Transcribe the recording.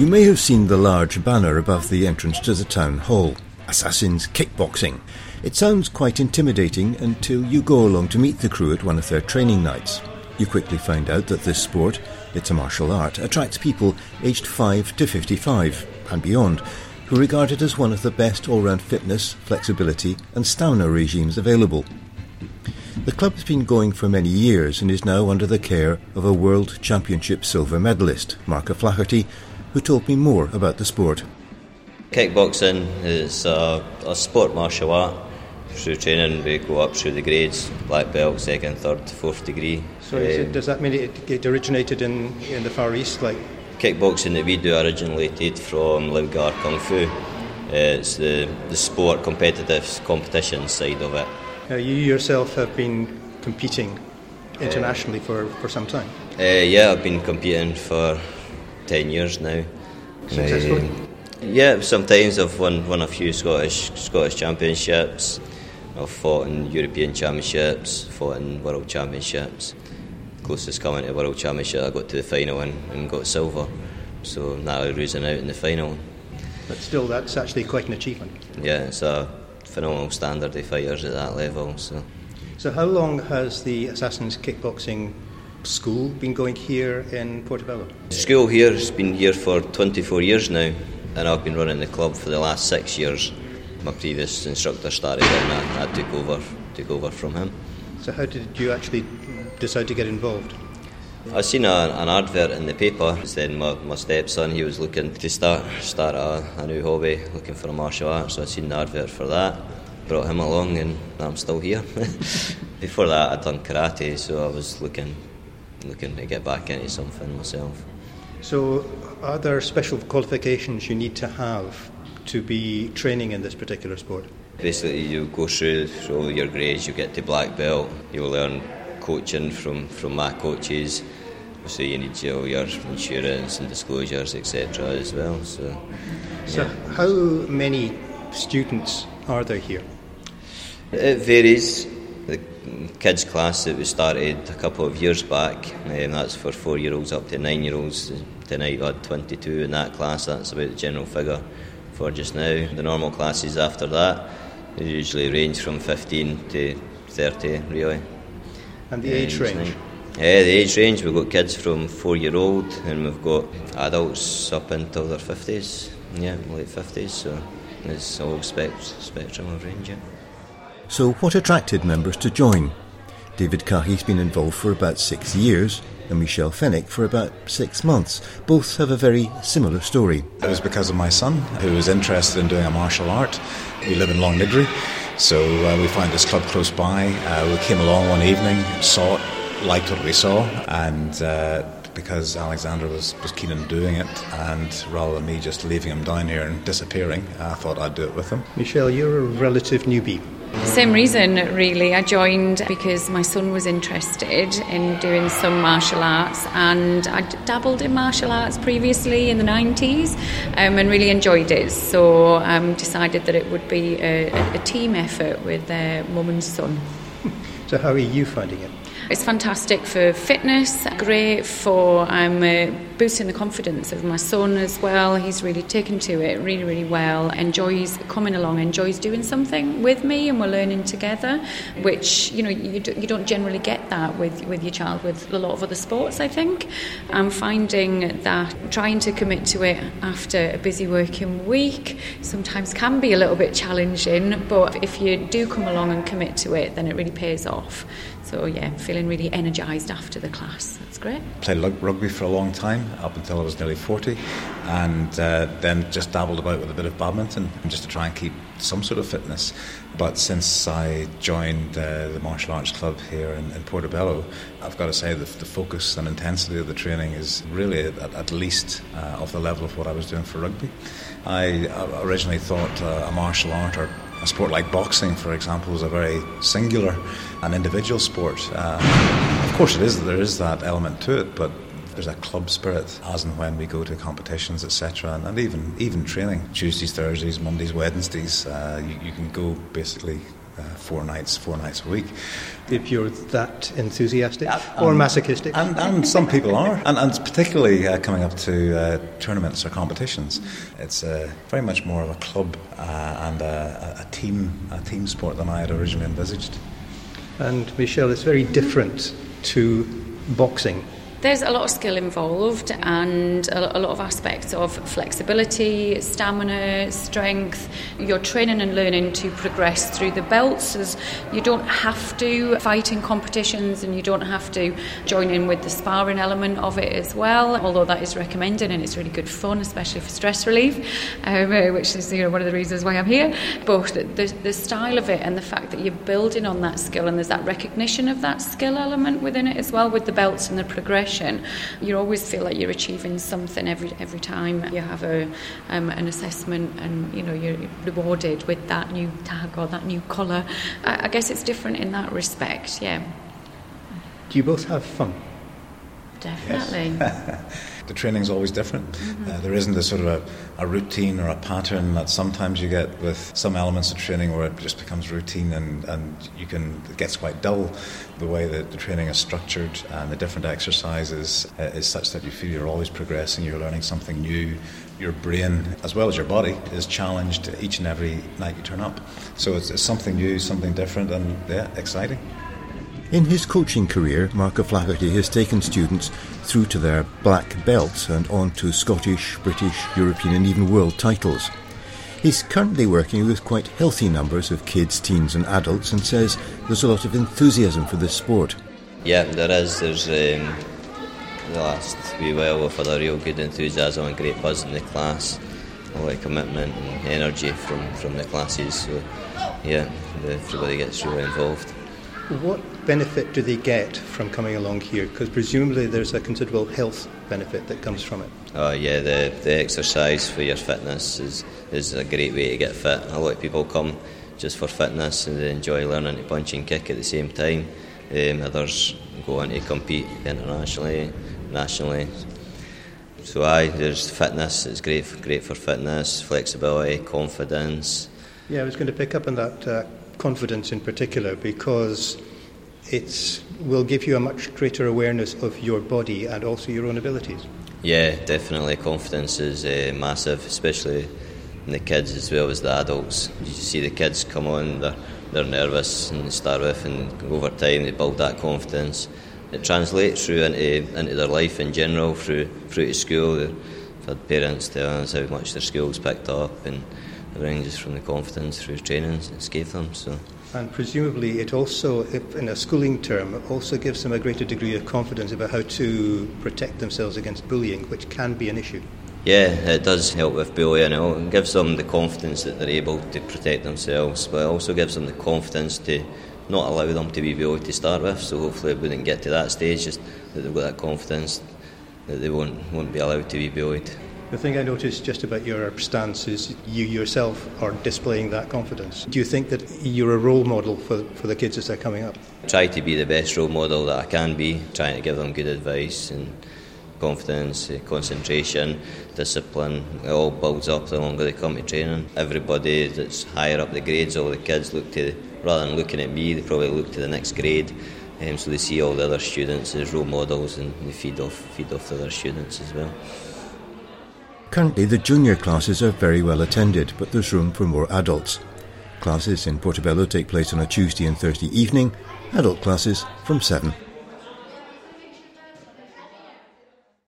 You may have seen the large banner above the entrance to the town hall Assassins Kickboxing. It sounds quite intimidating until you go along to meet the crew at one of their training nights. You quickly find out that this sport, it's a martial art, attracts people aged 5 to 55 and beyond who regard it as one of the best all round fitness, flexibility, and stamina regimes available. The club has been going for many years and is now under the care of a World Championship silver medalist, Mark O'Flaherty, who told me more about the sport. Kickboxing is a, a sport martial art. Through training, we go up through the grades black belt, second, third, fourth degree. So, um, it, does that mean it, it originated in, in the Far East? Like kickboxing that we do originated from Lau Gar Kung Fu. It's the, the sport competitive competition side of it. Uh, you yourself have been competing internationally uh, for, for some time? Uh, yeah, I've been competing for 10 years now. Successfully? Uh, yeah, sometimes I've won, won a few Scottish Scottish championships. I've fought in European championships, fought in world championships. Closest coming to world championship, I got to the final and, and got silver. So now I'm losing out in the final. But still, that's actually quite an achievement. Yeah, it's a phenomenal standard of fighters at that level. So. So, how long has the Assassins Kickboxing school been going here in Portobello? The school here has been here for 24 years now and I've been running the club for the last six years. My previous instructor started and I, I took over took over from him. So how did you actually decide to get involved? I seen a, an advert in the paper. Then my, my stepson he was looking to start start a, a new hobby, looking for a martial art. So I seen the advert for that. Brought him along, and I'm still here. Before that, I'd done karate, so I was looking looking to get back into something myself. So, are there special qualifications you need to have to be training in this particular sport? Basically, you go through all your grades, you get to black belt, you'll learn coaching from, from my coaches. So you need all your insurance and disclosures, etc. as well. So, so how many students are there here? It varies. Kids class that we started a couple of years back, um, that's for four year olds up to nine year olds. Tonight we had 22 in that class, that's about the general figure for just now. The normal classes after that usually range from 15 to 30, really. And the age range? Yeah, the age range, we've got kids from four year old and we've got adults up until their 50s, yeah, late 50s, so it's all whole spectrum of range. Yeah. So, what attracted members to join? David Cahy's been involved for about six years, and Michelle Fennick for about six months. Both have a very similar story. It was because of my son, who was interested in doing a martial art. We live in Longniddry, so uh, we found this club close by. Uh, we came along one evening, saw it, liked what we saw, and uh, because Alexander was, was keen on doing it, and rather than me just leaving him down here and disappearing, I thought I'd do it with him. Michelle, you're a relative newbie. Same reason, really. I joined because my son was interested in doing some martial arts, and I dabbled in martial arts previously in the 90s um, and really enjoyed it. So I um, decided that it would be a, a team effort with uh, mum and son. So, how are you finding it? It's fantastic for fitness, great for um, uh, boosting the confidence of my son as well. He's really taken to it really, really well, enjoys coming along, enjoys doing something with me, and we're learning together, which, you know, you, do, you don't generally get that with, with your child with a lot of other sports, I think. I'm finding that trying to commit to it after a busy working week sometimes can be a little bit challenging, but if you do come along and commit to it, then it really pays off. So yeah, feeling really energised after the class. That's great. Played rugby for a long time, up until I was nearly 40, and uh, then just dabbled about with a bit of badminton, just to try and keep some sort of fitness. But since I joined uh, the martial arts club here in, in Portobello, I've got to say the focus and intensity of the training is really at, at least uh, of the level of what I was doing for rugby. I uh, originally thought uh, a martial art or a sport like boxing, for example, is a very singular and individual sport. Uh, of course, it is. There is that element to it, but there's a club spirit as and when we go to competitions, etc., and, and, even even training Tuesdays, Thursdays, Mondays, Wednesdays. Uh, you, you, can go basically uh, four nights, four nights a week. If you're that enthusiastic or masochistic, and, and, some people are, and, and particularly uh, coming up to uh, tournaments or competitions, it's uh, very much more of a club uh, and a, a, team, a team sport than I had originally envisaged. And Michelle, it's very different to boxing there's a lot of skill involved and a, lot of aspects of flexibility, stamina, strength. You're training and learning to progress through the belts. As you don't have to fight in competitions and you don't have to join in with the sparring element of it as well, although that is recommended and it's really good fun, especially for stress relief, um, uh, which is you know, one of the reasons why I'm here. But the, the style of it and the fact that you're building on that skill and there's that recognition of that skill element within it as well with the belts and the progression you always feel like you're achieving something every every time you have a um, an assessment, and you know you're rewarded with that new tag or that new colour. I, I guess it's different in that respect. Yeah. Do you both have fun? Definitely. Yes. the training is always different. Mm-hmm. Uh, there isn't a sort of a, a, routine or a pattern that sometimes you get with some elements of training where it just becomes routine and, and you can it gets quite dull. The way that the training is structured and the different exercises uh, is such that you feel you're always progressing, you're learning something new. Your brain, as well as your body, is challenged each and every night you turn up. So it's, it's something new, something different, and yeah, exciting. In his coaching career, Mark O'Flaherty has taken students through to their black belts and on to Scottish, British, European, and even world titles. He's currently working with quite healthy numbers of kids, teens, and adults and says there's a lot of enthusiasm for this sport. Yeah, there is. There's um, the last wee while we've had a real good enthusiasm and great buzz in the class, a lot of commitment and energy from, from the classes. So, yeah, everybody gets really involved. What benefit do they get from coming along here? Because presumably there's a considerable health benefit that comes from it. Oh yeah, the, the exercise for your fitness is, is a great way to get fit. A lot of people come just for fitness and they enjoy learning to punch and kick at the same time. Um, others go on to compete internationally, nationally. So aye, there's fitness. It's great, for, great for fitness, flexibility, confidence. Yeah, I was going to pick up on that. Uh, confidence in particular because it will give you a much greater awareness of your body and also your own abilities. Yeah, definitely. Confidence is uh, massive, especially in the kids as well as the adults. You see the kids come on, they're, they're nervous and start with, and over time they build that confidence. It translates through into, into their life in general, through through to school. They've had parents telling us how much their school's picked up and ranges from the confidence through training it's gave them. So. And presumably, it also, in a schooling term, it also gives them a greater degree of confidence about how to protect themselves against bullying, which can be an issue. Yeah, it does help with bullying. It gives them the confidence that they're able to protect themselves, but it also gives them the confidence to not allow them to be bullied to start with. So hopefully, it wouldn't get to that stage. Just that they've got that confidence that they won't won't be allowed to be bullied. The thing I noticed just about your stance is you yourself are displaying that confidence. Do you think that you're a role model for, for the kids as they're coming up? Try to be the best role model that I can be, trying to give them good advice and confidence, eh, concentration, discipline. It all builds up the longer they come to training. Everybody that's higher up the grades, all the kids look to, rather than looking at me, they probably look to the next grade. Um, so they see all the other students as role models and they feed off, feed off the other students as well. Currently, the junior classes are very well attended, but there's room for more adults. Classes in Portobello take place on a Tuesday and Thursday evening, adult classes from 7